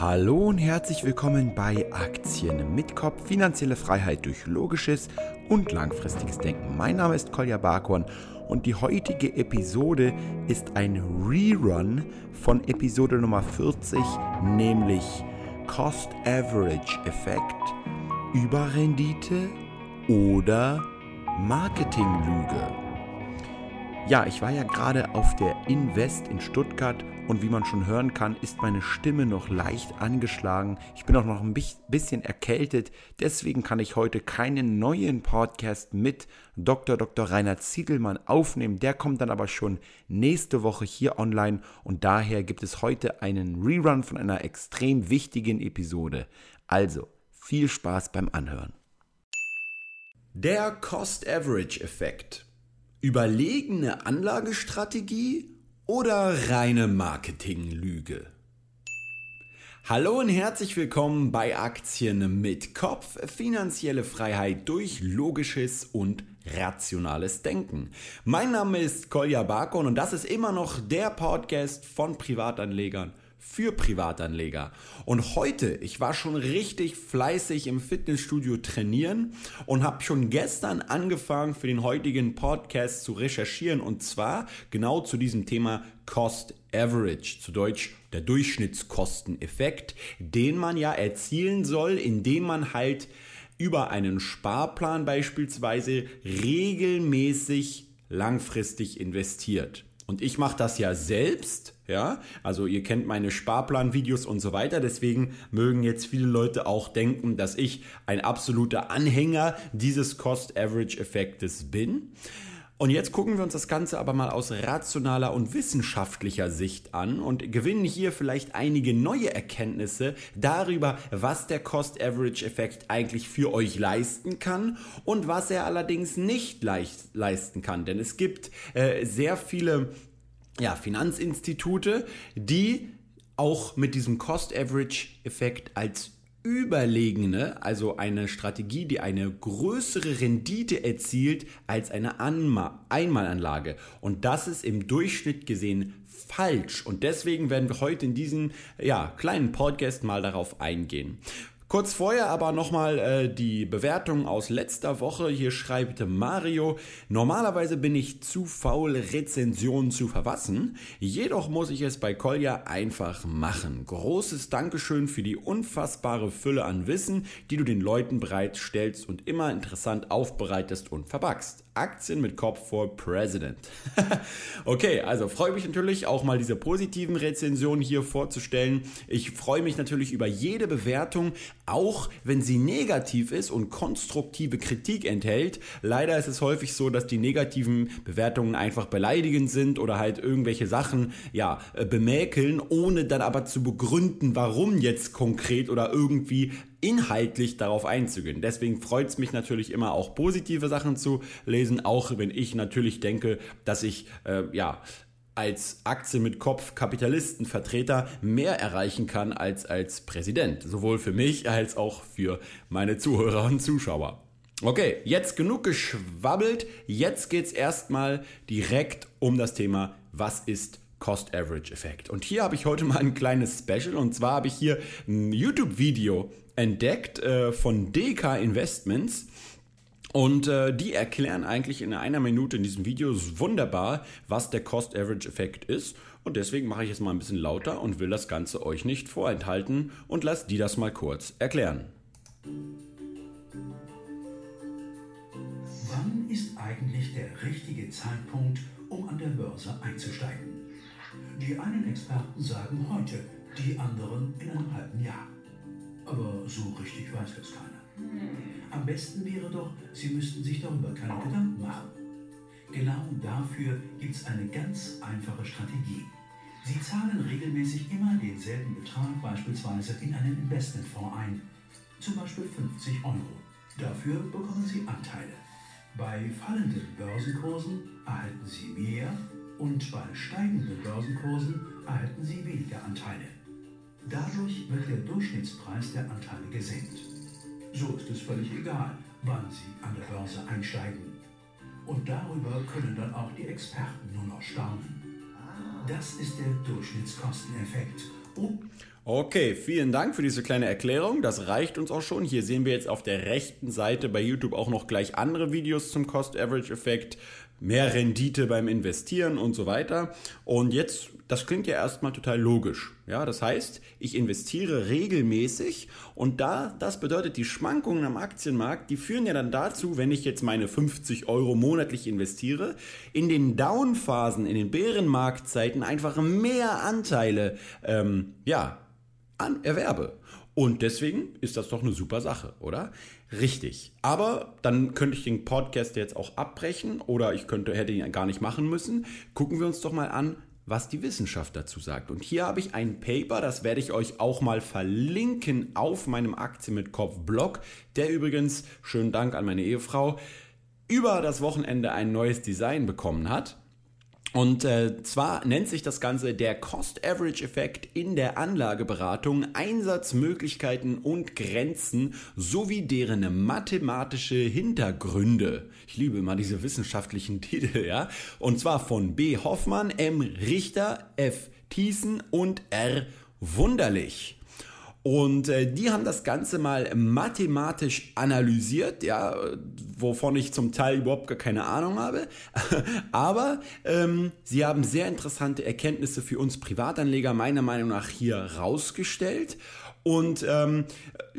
Hallo und herzlich willkommen bei Aktien mit Kopf, finanzielle Freiheit durch logisches und langfristiges Denken. Mein Name ist Kolja Barkorn und die heutige Episode ist ein Rerun von Episode Nummer 40, nämlich Cost Average Effekt, Überrendite oder Marketinglüge. Ja, ich war ja gerade auf der Invest in Stuttgart und wie man schon hören kann, ist meine Stimme noch leicht angeschlagen. Ich bin auch noch ein bisschen erkältet, deswegen kann ich heute keinen neuen Podcast mit Dr. Dr. Rainer Ziegelmann aufnehmen. Der kommt dann aber schon nächste Woche hier online und daher gibt es heute einen Rerun von einer extrem wichtigen Episode. Also, viel Spaß beim Anhören. Der Cost-Average-Effekt. Überlegene Anlagestrategie oder reine Marketinglüge? Hallo und herzlich willkommen bei Aktien mit Kopf, finanzielle Freiheit durch logisches und rationales Denken. Mein Name ist Kolja Barkon und das ist immer noch der Podcast von Privatanlegern für Privatanleger. Und heute, ich war schon richtig fleißig im Fitnessstudio trainieren und habe schon gestern angefangen für den heutigen Podcast zu recherchieren und zwar genau zu diesem Thema Cost Average, zu Deutsch der Durchschnittskosteneffekt, den man ja erzielen soll, indem man halt über einen Sparplan beispielsweise regelmäßig langfristig investiert. Und ich mache das ja selbst ja, also ihr kennt meine Sparplan-Videos und so weiter. Deswegen mögen jetzt viele Leute auch denken, dass ich ein absoluter Anhänger dieses Cost-Average-Effektes bin. Und jetzt gucken wir uns das Ganze aber mal aus rationaler und wissenschaftlicher Sicht an und gewinnen hier vielleicht einige neue Erkenntnisse darüber, was der Cost-Average-Effekt eigentlich für euch leisten kann und was er allerdings nicht leisten kann. Denn es gibt äh, sehr viele ja, Finanzinstitute, die auch mit diesem Cost-Average-Effekt als überlegene, also eine Strategie, die eine größere Rendite erzielt als eine Anma Einmalanlage. Und das ist im Durchschnitt gesehen falsch. Und deswegen werden wir heute in diesem ja, kleinen Podcast mal darauf eingehen. Kurz vorher aber nochmal äh, die Bewertung aus letzter Woche. Hier schreibt Mario, normalerweise bin ich zu faul, Rezensionen zu verfassen. Jedoch muss ich es bei Kolja einfach machen. Großes Dankeschön für die unfassbare Fülle an Wissen, die du den Leuten bereitstellst und immer interessant aufbereitest und verpackst. Aktien mit Kopf vor President. okay, also freue mich natürlich auch mal diese positiven Rezensionen hier vorzustellen. Ich freue mich natürlich über jede Bewertung, auch wenn sie negativ ist und konstruktive Kritik enthält. Leider ist es häufig so, dass die negativen Bewertungen einfach beleidigend sind oder halt irgendwelche Sachen ja äh, bemäkeln, ohne dann aber zu begründen, warum jetzt konkret oder irgendwie inhaltlich darauf einzugehen. Deswegen freut es mich natürlich immer auch positive Sachen zu lesen, auch wenn ich natürlich denke, dass ich äh, ja als Aktie mit Kopf Kapitalistenvertreter mehr erreichen kann als als Präsident. Sowohl für mich als auch für meine Zuhörer und Zuschauer. Okay, jetzt genug geschwabbelt. Jetzt geht es erstmal direkt um das Thema, was ist Cost Average Effekt. Und hier habe ich heute mal ein kleines Special und zwar habe ich hier ein YouTube-Video entdeckt äh, von DK Investments. Und äh, die erklären eigentlich in einer Minute in diesem Video wunderbar, was der Cost-Average-Effekt ist. Und deswegen mache ich es mal ein bisschen lauter und will das Ganze euch nicht vorenthalten und lasst die das mal kurz erklären. Wann ist eigentlich der richtige Zeitpunkt, um an der Börse einzusteigen? Die einen Experten sagen heute, die anderen in einem halben Jahr. Aber so richtig weiß das keiner. Am besten wäre doch, Sie müssten sich darüber keine Gedanken machen. Genau dafür gibt es eine ganz einfache Strategie. Sie zahlen regelmäßig immer denselben Betrag beispielsweise in einen Investmentfonds ein, zum Beispiel 50 Euro. Dafür bekommen Sie Anteile. Bei fallenden Börsenkursen erhalten Sie mehr und bei steigenden Börsenkursen erhalten Sie weniger Anteile. Dadurch wird der Durchschnittspreis der Anteile gesenkt. So ist es völlig egal, wann Sie an der Börse einsteigen. Und darüber können dann auch die Experten nur noch staunen. Das ist der Durchschnittskosteneffekt Okay, vielen Dank für diese kleine Erklärung. Das reicht uns auch schon. Hier sehen wir jetzt auf der rechten Seite bei YouTube auch noch gleich andere Videos zum Cost-Average-Effekt, mehr Rendite beim Investieren und so weiter. Und jetzt, das klingt ja erstmal total logisch. Ja, das heißt, ich investiere regelmäßig und da, das bedeutet, die Schwankungen am Aktienmarkt, die führen ja dann dazu, wenn ich jetzt meine 50 Euro monatlich investiere, in den Downphasen, in den Bärenmarktzeiten einfach mehr Anteile, ähm, ja, an erwerbe. Und deswegen ist das doch eine super Sache, oder? Richtig. Aber dann könnte ich den Podcast jetzt auch abbrechen oder ich könnte, hätte ihn gar nicht machen müssen. Gucken wir uns doch mal an, was die Wissenschaft dazu sagt. Und hier habe ich ein Paper, das werde ich euch auch mal verlinken auf meinem Aktien mit Kopf Blog, der übrigens, schönen Dank an meine Ehefrau, über das Wochenende ein neues Design bekommen hat. Und äh, zwar nennt sich das Ganze der Cost-Average-Effekt in der Anlageberatung, Einsatzmöglichkeiten und Grenzen sowie deren mathematische Hintergründe. Ich liebe immer diese wissenschaftlichen Titel, ja. Und zwar von B. Hoffmann, M. Richter, F. Thiessen und R. Wunderlich. Und äh, die haben das Ganze mal mathematisch analysiert, ja, wovon ich zum Teil überhaupt gar keine Ahnung habe. Aber ähm, sie haben sehr interessante Erkenntnisse für uns Privatanleger meiner Meinung nach hier rausgestellt. Und ähm,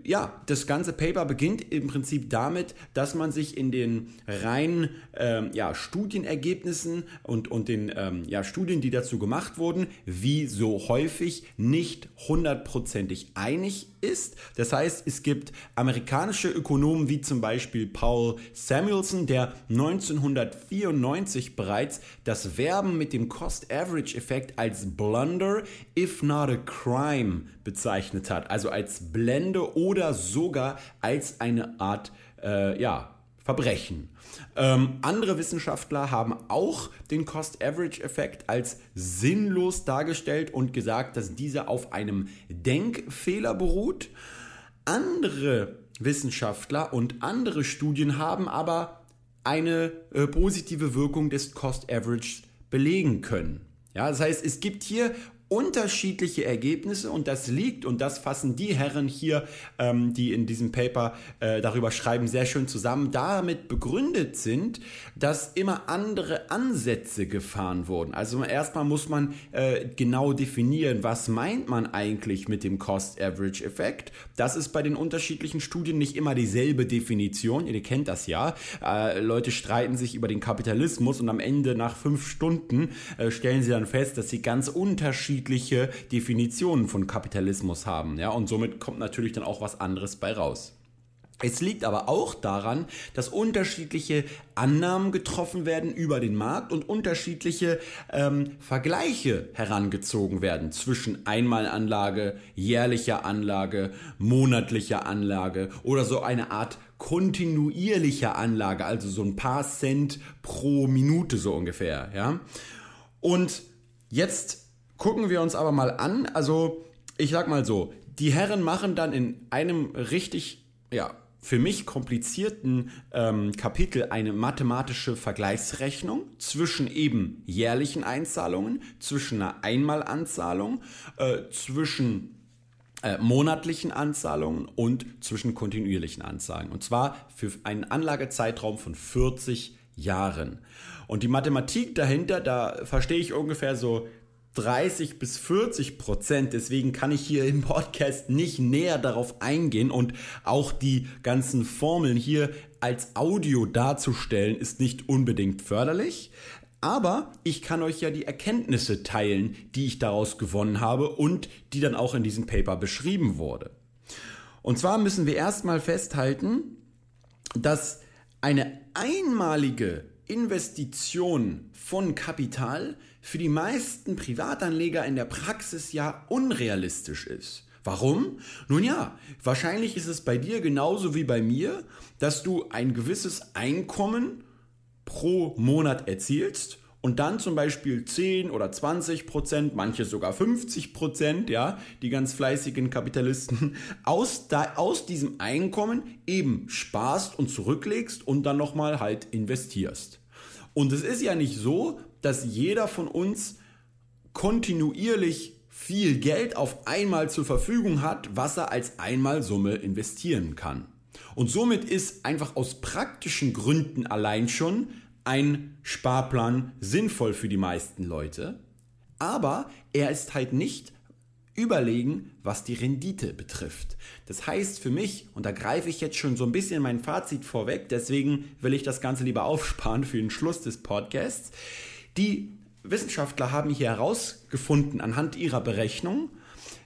ja, das ganze Paper beginnt im Prinzip damit, dass man sich in den reinen ähm, ja, Studienergebnissen und, und den ähm, ja, Studien, die dazu gemacht wurden, wie so häufig nicht hundertprozentig einig ist. Das heißt, es gibt amerikanische Ökonomen wie zum Beispiel Paul Samuelson, der 1994 bereits das Werben mit dem Cost-Average-Effekt als Blunder, if not a crime, bezeichnet hat. Also als Blende oder sogar als eine Art, äh, ja, Verbrechen. Ähm, andere Wissenschaftler haben auch den Cost-Average-Effekt als sinnlos dargestellt und gesagt, dass dieser auf einem Denkfehler beruht. Andere Wissenschaftler und andere Studien haben aber eine äh, positive Wirkung des Cost-Average belegen können. Ja, das heißt, es gibt hier unterschiedliche Ergebnisse und das liegt, und das fassen die Herren hier, ähm, die in diesem Paper äh, darüber schreiben, sehr schön zusammen, damit begründet sind, dass immer andere Ansätze gefahren wurden. Also erstmal muss man äh, genau definieren, was meint man eigentlich mit dem Cost-Average-Effekt. Das ist bei den unterschiedlichen Studien nicht immer dieselbe Definition. Ihr kennt das ja. Äh, Leute streiten sich über den Kapitalismus und am Ende nach fünf Stunden äh, stellen sie dann fest, dass sie ganz unterschiedlich unterschiedliche Definitionen von Kapitalismus haben. Ja, und somit kommt natürlich dann auch was anderes bei raus. Es liegt aber auch daran, dass unterschiedliche Annahmen getroffen werden über den Markt und unterschiedliche ähm, Vergleiche herangezogen werden zwischen Einmalanlage, jährlicher Anlage, monatlicher Anlage oder so eine Art kontinuierlicher Anlage, also so ein paar Cent pro Minute so ungefähr. Ja? Und jetzt Gucken wir uns aber mal an. Also, ich sag mal so, die Herren machen dann in einem richtig, ja, für mich komplizierten ähm, Kapitel eine mathematische Vergleichsrechnung zwischen eben jährlichen Einzahlungen, zwischen einer Einmalanzahlung, äh, zwischen äh, monatlichen Anzahlungen und zwischen kontinuierlichen Anzahlungen. Und zwar für einen Anlagezeitraum von 40 Jahren. Und die Mathematik dahinter, da verstehe ich ungefähr so 30 bis 40 Prozent. Deswegen kann ich hier im Podcast nicht näher darauf eingehen und auch die ganzen Formeln hier als Audio darzustellen ist nicht unbedingt förderlich. Aber ich kann euch ja die Erkenntnisse teilen, die ich daraus gewonnen habe und die dann auch in diesem Paper beschrieben wurde. Und zwar müssen wir erstmal festhalten, dass eine einmalige Investition von Kapital für die meisten Privatanleger in der Praxis ja unrealistisch ist. Warum? Nun ja, wahrscheinlich ist es bei dir genauso wie bei mir, dass du ein gewisses Einkommen pro Monat erzielst und dann zum Beispiel 10 oder 20 Prozent, manche sogar 50 Prozent, ja, die ganz fleißigen Kapitalisten, aus, da, aus diesem Einkommen eben sparst und zurücklegst und dann nochmal halt investierst. Und es ist ja nicht so, dass jeder von uns kontinuierlich viel Geld auf einmal zur Verfügung hat, was er als Einmalsumme investieren kann. Und somit ist einfach aus praktischen Gründen allein schon ein Sparplan sinnvoll für die meisten Leute. Aber er ist halt nicht überlegen, was die Rendite betrifft. Das heißt für mich, und da greife ich jetzt schon so ein bisschen mein Fazit vorweg, deswegen will ich das Ganze lieber aufsparen für den Schluss des Podcasts. Die Wissenschaftler haben hier herausgefunden anhand ihrer Berechnung,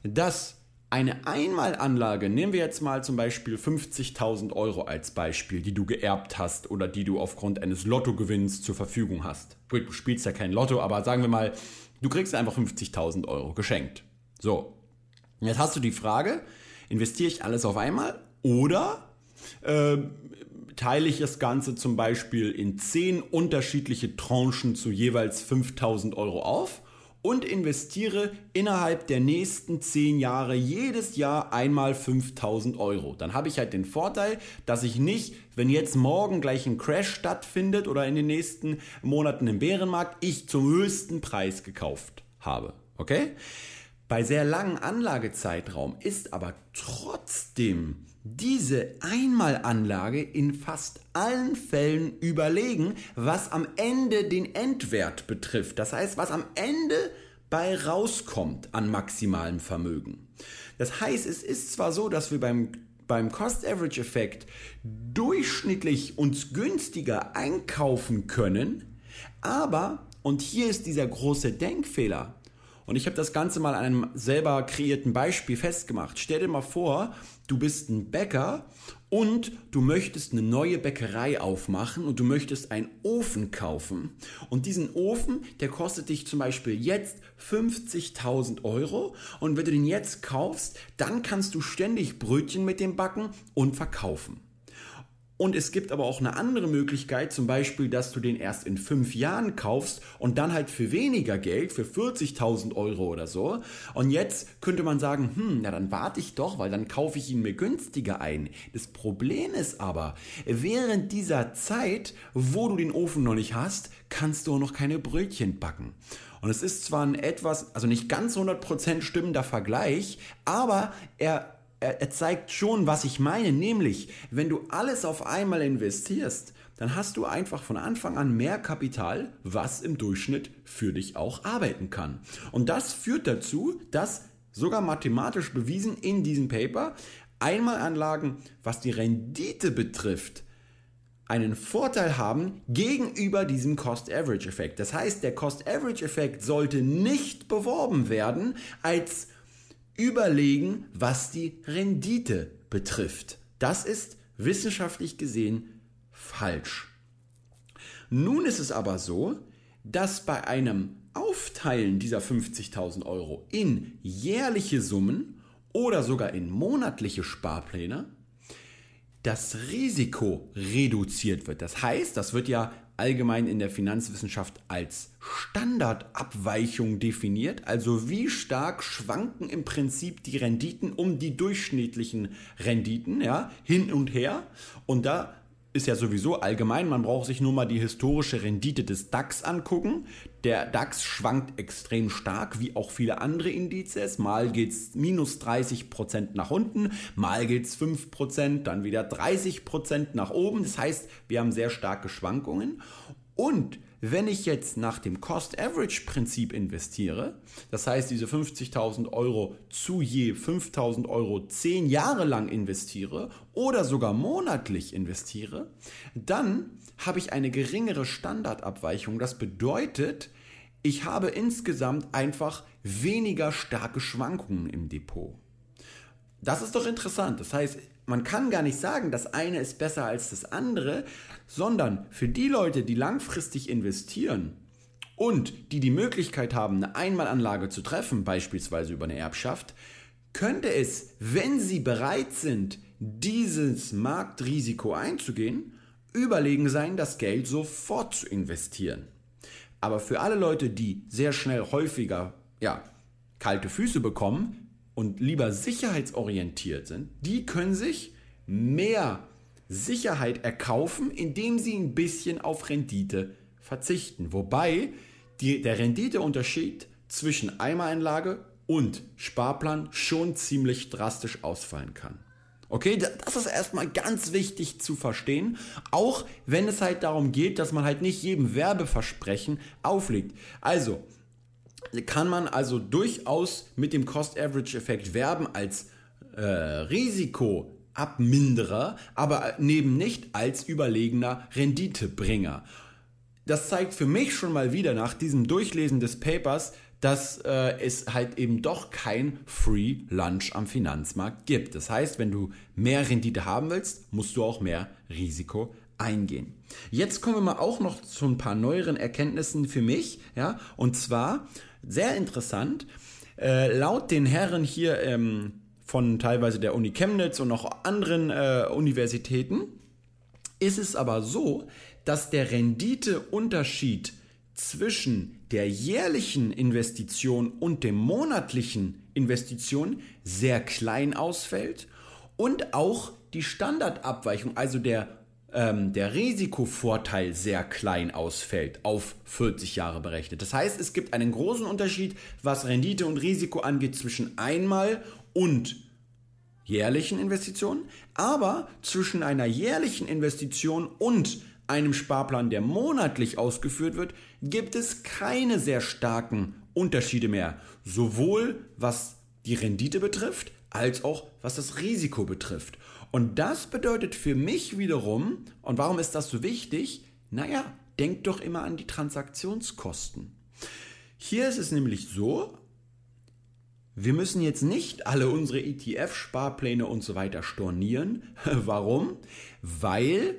dass eine Einmalanlage, nehmen wir jetzt mal zum Beispiel 50.000 Euro als Beispiel, die du geerbt hast oder die du aufgrund eines Lottogewinns zur Verfügung hast. Gut, du spielst ja kein Lotto, aber sagen wir mal, du kriegst einfach 50.000 Euro geschenkt. So, jetzt hast du die Frage, investiere ich alles auf einmal oder äh, teile ich das Ganze zum Beispiel in zehn unterschiedliche Tranchen zu jeweils 5000 Euro auf und investiere innerhalb der nächsten zehn Jahre jedes Jahr einmal 5000 Euro. Dann habe ich halt den Vorteil, dass ich nicht, wenn jetzt morgen gleich ein Crash stattfindet oder in den nächsten Monaten im Bärenmarkt, ich zum höchsten Preis gekauft habe. Okay? Bei sehr langen Anlagezeitraum ist aber trotzdem diese Einmalanlage in fast allen Fällen überlegen, was am Ende den Endwert betrifft. Das heißt, was am Ende bei rauskommt an maximalem Vermögen. Das heißt, es ist zwar so, dass wir beim beim Cost-Average-Effekt durchschnittlich uns günstiger einkaufen können, aber, und hier ist dieser große Denkfehler, und ich habe das Ganze mal an einem selber kreierten Beispiel festgemacht. Stell dir mal vor, du bist ein Bäcker und du möchtest eine neue Bäckerei aufmachen und du möchtest einen Ofen kaufen. Und diesen Ofen, der kostet dich zum Beispiel jetzt 50.000 Euro. Und wenn du den jetzt kaufst, dann kannst du ständig Brötchen mit dem backen und verkaufen. Und es gibt aber auch eine andere Möglichkeit, zum Beispiel, dass du den erst in fünf Jahren kaufst und dann halt für weniger Geld, für 40.000 Euro oder so. Und jetzt könnte man sagen, hm, na dann warte ich doch, weil dann kaufe ich ihn mir günstiger ein. Das Problem ist aber, während dieser Zeit, wo du den Ofen noch nicht hast, kannst du auch noch keine Brötchen backen. Und es ist zwar ein etwas, also nicht ganz 100% stimmender Vergleich, aber er er, er zeigt schon, was ich meine, nämlich, wenn du alles auf einmal investierst, dann hast du einfach von Anfang an mehr Kapital, was im Durchschnitt für dich auch arbeiten kann. Und das führt dazu, dass sogar mathematisch bewiesen in diesem Paper Einmalanlagen, was die Rendite betrifft, einen Vorteil haben gegenüber diesem Cost-Average-Effekt. Das heißt, der Cost-Average-Effekt sollte nicht beworben werden als überlegen, was die Rendite betrifft. Das ist wissenschaftlich gesehen falsch. Nun ist es aber so, dass bei einem Aufteilen dieser 50.000 Euro in jährliche Summen oder sogar in monatliche Sparpläne das Risiko reduziert wird. Das heißt, das wird ja allgemein in der Finanzwissenschaft als Standardabweichung definiert. Also wie stark schwanken im Prinzip die Renditen um die durchschnittlichen Renditen, ja, hin und her. Und da ist ja sowieso allgemein, man braucht sich nur mal die historische Rendite des DAX angucken. Der DAX schwankt extrem stark, wie auch viele andere Indizes. Mal geht's minus 30 Prozent nach unten, mal geht's 5%, dann wieder 30 Prozent nach oben. Das heißt, wir haben sehr starke Schwankungen. Und wenn ich jetzt nach dem Cost-Average-Prinzip investiere, das heißt diese 50.000 Euro zu je 5.000 Euro 10 Jahre lang investiere oder sogar monatlich investiere, dann habe ich eine geringere Standardabweichung. Das bedeutet, ich habe insgesamt einfach weniger starke Schwankungen im Depot. Das ist doch interessant. Das heißt, man kann gar nicht sagen, das eine ist besser als das andere, sondern für die Leute, die langfristig investieren und die die Möglichkeit haben, eine Einmalanlage zu treffen, beispielsweise über eine Erbschaft, könnte es, wenn sie bereit sind, dieses Marktrisiko einzugehen, überlegen sein, das Geld sofort zu investieren. Aber für alle Leute, die sehr schnell häufiger ja, kalte Füße bekommen, und lieber sicherheitsorientiert sind, die können sich mehr Sicherheit erkaufen, indem sie ein bisschen auf Rendite verzichten. Wobei die, der Renditeunterschied zwischen Eimeranlage und Sparplan schon ziemlich drastisch ausfallen kann. Okay, das ist erstmal ganz wichtig zu verstehen, auch wenn es halt darum geht, dass man halt nicht jedem Werbeversprechen auflegt. Also kann man also durchaus mit dem Cost-Average-Effekt werben als äh, Risikoabminderer, aber neben nicht als überlegener Renditebringer. Das zeigt für mich schon mal wieder nach diesem Durchlesen des Papers, dass äh, es halt eben doch kein Free Lunch am Finanzmarkt gibt. Das heißt, wenn du mehr Rendite haben willst, musst du auch mehr Risiko eingehen. Jetzt kommen wir mal auch noch zu ein paar neueren Erkenntnissen für mich, ja, und zwar sehr interessant. Äh, laut den Herren hier ähm, von teilweise der Uni Chemnitz und noch anderen äh, Universitäten ist es aber so, dass der Renditeunterschied zwischen der jährlichen Investition und dem monatlichen Investition sehr klein ausfällt und auch die Standardabweichung, also der, ähm, der Risikovorteil sehr klein ausfällt, auf 40 Jahre berechnet. Das heißt, es gibt einen großen Unterschied, was Rendite und Risiko angeht, zwischen einmal und jährlichen Investitionen, aber zwischen einer jährlichen Investition und einem Sparplan, der monatlich ausgeführt wird, gibt es keine sehr starken Unterschiede mehr, sowohl was die Rendite betrifft, als auch was das Risiko betrifft. Und das bedeutet für mich wiederum, und warum ist das so wichtig? Naja, denkt doch immer an die Transaktionskosten. Hier ist es nämlich so, wir müssen jetzt nicht alle unsere ETF-Sparpläne und so weiter stornieren. Warum? Weil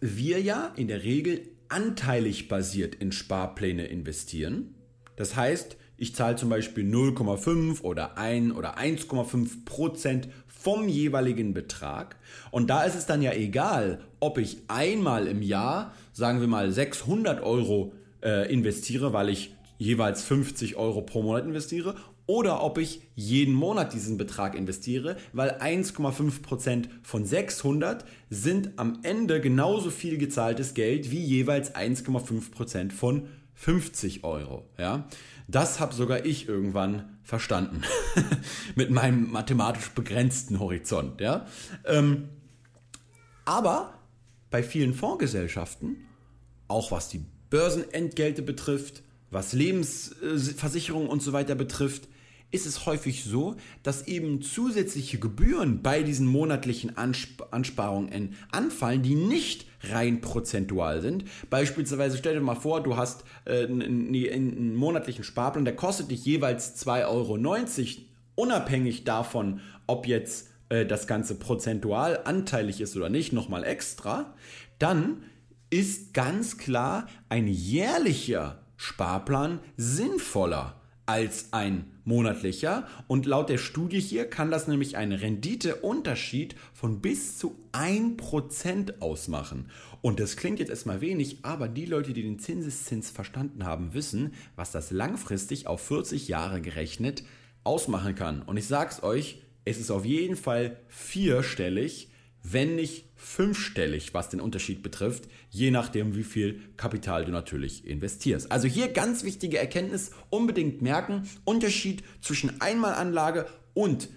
wir ja in der Regel anteilig basiert in Sparpläne investieren. Das heißt, ich zahle zum Beispiel 0,5 oder 1 oder 1,5 Prozent vom jeweiligen Betrag. Und da ist es dann ja egal, ob ich einmal im Jahr, sagen wir mal 600 Euro äh, investiere, weil ich jeweils 50 Euro pro Monat investiere oder ob ich jeden Monat diesen Betrag investiere, weil 1,5% von 600 sind am Ende genauso viel gezahltes Geld wie jeweils 1,5% von 50 Euro. Ja? Das habe sogar ich irgendwann verstanden. Mit meinem mathematisch begrenzten Horizont. Ja? Ähm, aber bei vielen Fondsgesellschaften, auch was die Börsenentgelte betrifft, was Lebensversicherungen und so weiter betrifft, ist es häufig so, dass eben zusätzliche Gebühren bei diesen monatlichen Ansp Ansparungen anfallen, die nicht rein prozentual sind. Beispielsweise stell dir mal vor, du hast äh, einen, einen monatlichen Sparplan, der kostet dich jeweils 2,90 Euro, unabhängig davon, ob jetzt äh, das Ganze prozentual anteilig ist oder nicht, nochmal extra. Dann ist ganz klar ein jährlicher Sparplan sinnvoller als ein monatlicher und laut der Studie hier kann das nämlich einen Renditeunterschied von bis zu 1% ausmachen. Und das klingt jetzt erstmal wenig, aber die Leute, die den Zinseszins verstanden haben, wissen, was das langfristig auf 40 Jahre gerechnet ausmachen kann. Und ich sag's euch, es ist auf jeden Fall vierstellig, wenn nicht fünfstellig, was den Unterschied betrifft, je nachdem, wie viel Kapital du natürlich investierst. Also hier ganz wichtige Erkenntnis, unbedingt merken, Unterschied zwischen Einmalanlage und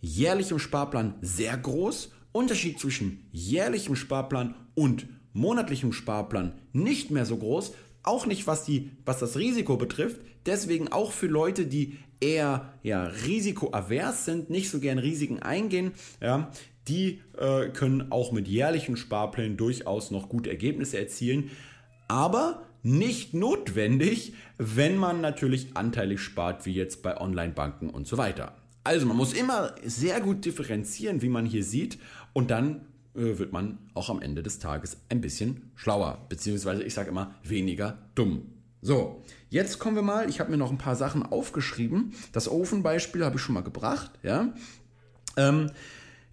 jährlichem Sparplan sehr groß, Unterschied zwischen jährlichem Sparplan und monatlichem Sparplan nicht mehr so groß, auch nicht was die was das Risiko betrifft, deswegen auch für Leute, die eher ja risikoavers sind, nicht so gern Risiken eingehen, ja, die äh, können auch mit jährlichen Sparplänen durchaus noch gute Ergebnisse erzielen, aber nicht notwendig, wenn man natürlich anteilig spart, wie jetzt bei Online-Banken und so weiter. Also man muss immer sehr gut differenzieren, wie man hier sieht, und dann äh, wird man auch am Ende des Tages ein bisschen schlauer, beziehungsweise ich sage immer weniger dumm. So, jetzt kommen wir mal, ich habe mir noch ein paar Sachen aufgeschrieben. Das Ofenbeispiel habe ich schon mal gebracht, ja. Ähm,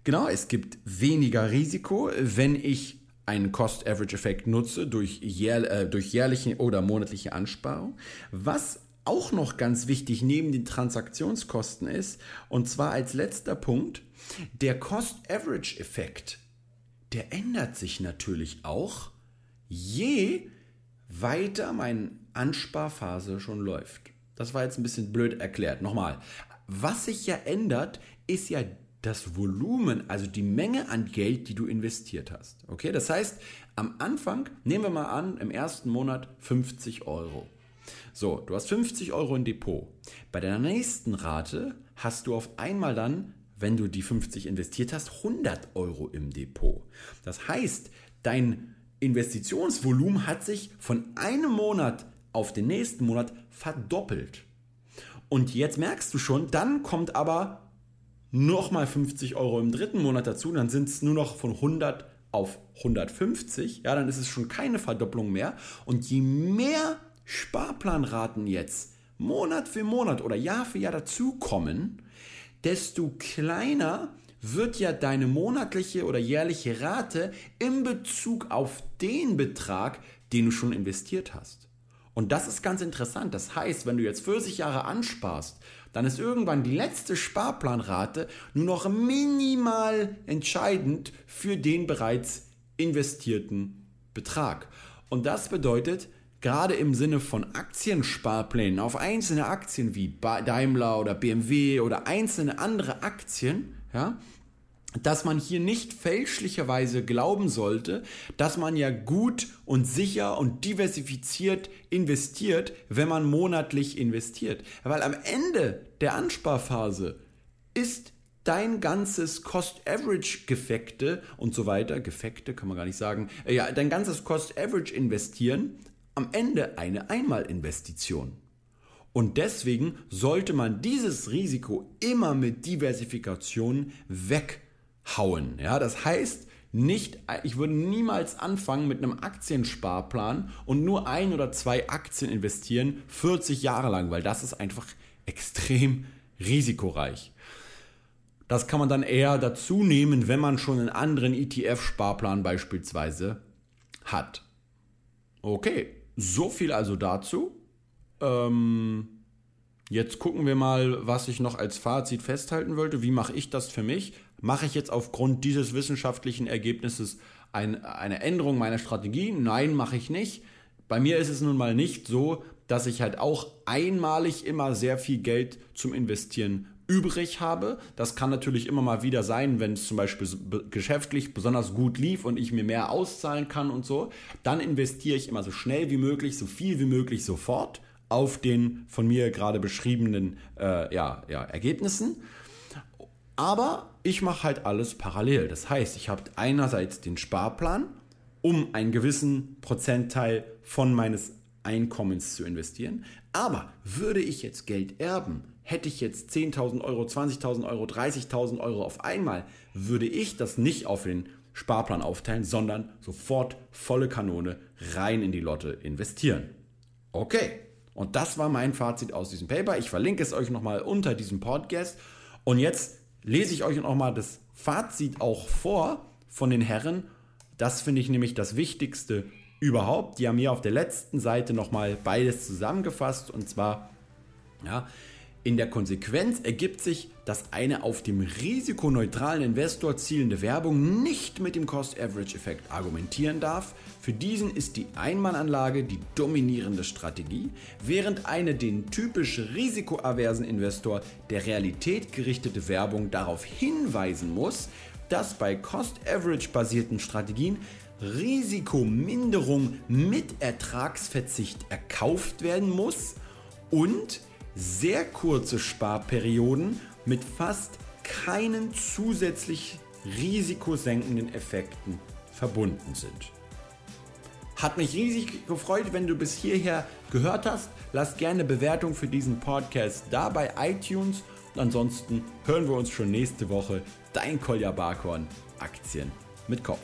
Genau, es gibt weniger Risiko, wenn ich einen Cost-Average-Effekt nutze durch, jähr, äh, durch jährliche oder monatliche Ansparung. Was auch noch ganz wichtig neben den Transaktionskosten ist, und zwar als letzter Punkt, der Cost-Average-Effekt, der ändert sich natürlich auch, je weiter meine Ansparphase schon läuft. Das war jetzt ein bisschen blöd erklärt. Nochmal. Was sich ja ändert, ist ja das Volumen, also die Menge an Geld, die du investiert hast. Okay, das heißt, am Anfang, nehmen wir mal an, im ersten Monat 50 Euro. So, du hast 50 Euro im Depot. Bei der nächsten Rate hast du auf einmal dann, wenn du die 50 investiert hast, 100 Euro im Depot. Das heißt, dein Investitionsvolumen hat sich von einem Monat auf den nächsten Monat verdoppelt. Und jetzt merkst du schon, dann kommt aber nochmal 50 Euro im dritten Monat dazu, dann sind es nur noch von 100 auf 150, ja, dann ist es schon keine Verdopplung mehr. Und je mehr Sparplanraten jetzt Monat für Monat oder Jahr für Jahr dazukommen, desto kleiner wird ja deine monatliche oder jährliche Rate in Bezug auf den Betrag, den du schon investiert hast. Und das ist ganz interessant. Das heißt, wenn du jetzt 40 Jahre ansparst, dann ist irgendwann die letzte Sparplanrate nur noch minimal entscheidend für den bereits investierten Betrag. Und das bedeutet, gerade im Sinne von Aktiensparplänen auf einzelne Aktien wie Daimler oder BMW oder einzelne andere Aktien, ja, dass man hier nicht fälschlicherweise glauben sollte, dass man ja gut und sicher und diversifiziert investiert, wenn man monatlich investiert. Weil am Ende der Ansparphase ist dein ganzes Cost-Average-Gefekte und so weiter, Gefekte kann man gar nicht sagen, äh, ja, dein ganzes Cost-Average-Investieren am Ende eine Einmalinvestition. Und deswegen sollte man dieses Risiko immer mit Diversifikation weg hauen. Ja, das heißt, nicht, ich würde niemals anfangen mit einem Aktiensparplan und nur ein oder zwei Aktien investieren, 40 Jahre lang, weil das ist einfach extrem risikoreich. Das kann man dann eher dazu nehmen, wenn man schon einen anderen ETF-Sparplan beispielsweise hat. Okay, so viel also dazu. Ähm, jetzt gucken wir mal, was ich noch als Fazit festhalten wollte. Wie mache ich das für mich? Mache ich jetzt aufgrund dieses wissenschaftlichen Ergebnisses ein, eine Änderung meiner Strategie? Nein, mache ich nicht. Bei mir ist es nun mal nicht so, dass ich halt auch einmalig immer sehr viel Geld zum Investieren übrig habe. Das kann natürlich immer mal wieder sein, wenn es zum Beispiel geschäftlich besonders gut lief und ich mir mehr auszahlen kann und so. Dann investiere ich immer so schnell wie möglich, so viel wie möglich sofort auf den von mir gerade beschriebenen äh, ja, ja, Ergebnissen. Aber ich mache halt alles parallel. Das heißt, ich habe einerseits den Sparplan, um einen gewissen Prozentteil von meines Einkommens zu investieren. Aber würde ich jetzt Geld erben, hätte ich jetzt 10.000 Euro, 20.000 Euro, 30.000 Euro auf einmal, würde ich das nicht auf den Sparplan aufteilen, sondern sofort volle Kanone rein in die Lotte investieren. Okay, und das war mein Fazit aus diesem Paper. Ich verlinke es euch nochmal unter diesem Podcast. Und jetzt lese ich euch nochmal das Fazit auch vor von den Herren. Das finde ich nämlich das Wichtigste überhaupt. Die haben hier auf der letzten Seite nochmal beides zusammengefasst. Und zwar, ja, in der Konsequenz ergibt sich, dass eine auf dem risikoneutralen Investor zielende Werbung nicht mit dem Cost-Average-Effekt argumentieren darf. Für diesen ist die Einmalanlage die dominierende Strategie, während eine den typisch risikoaversen Investor der Realität gerichtete Werbung darauf hinweisen muss, dass bei Cost-Average-basierten Strategien Risikominderung mit Ertragsverzicht erkauft werden muss und sehr kurze Sparperioden mit fast keinen zusätzlich risikosenkenden Effekten verbunden sind. Hat mich riesig gefreut, wenn du bis hierher gehört hast. Lass gerne Bewertung für diesen Podcast da bei iTunes. Und ansonsten hören wir uns schon nächste Woche. Dein Kolja Barkhorn, Aktien mit Kopf.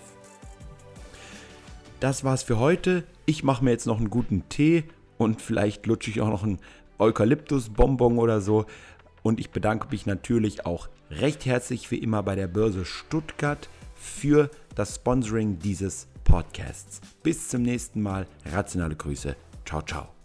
Das war's für heute. Ich mache mir jetzt noch einen guten Tee und vielleicht lutsche ich auch noch einen Eukalyptusbonbon oder so. Und ich bedanke mich natürlich auch recht herzlich wie immer bei der Börse Stuttgart für das Sponsoring dieses Podcasts. Bis zum nächsten Mal. Rationale Grüße. Ciao, ciao.